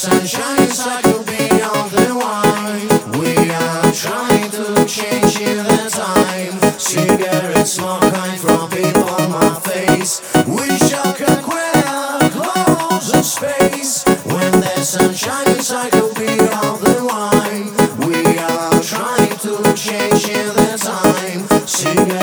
sunshine inside. When the sunshine inside the beat of we are trying to change in the time.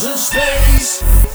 And space.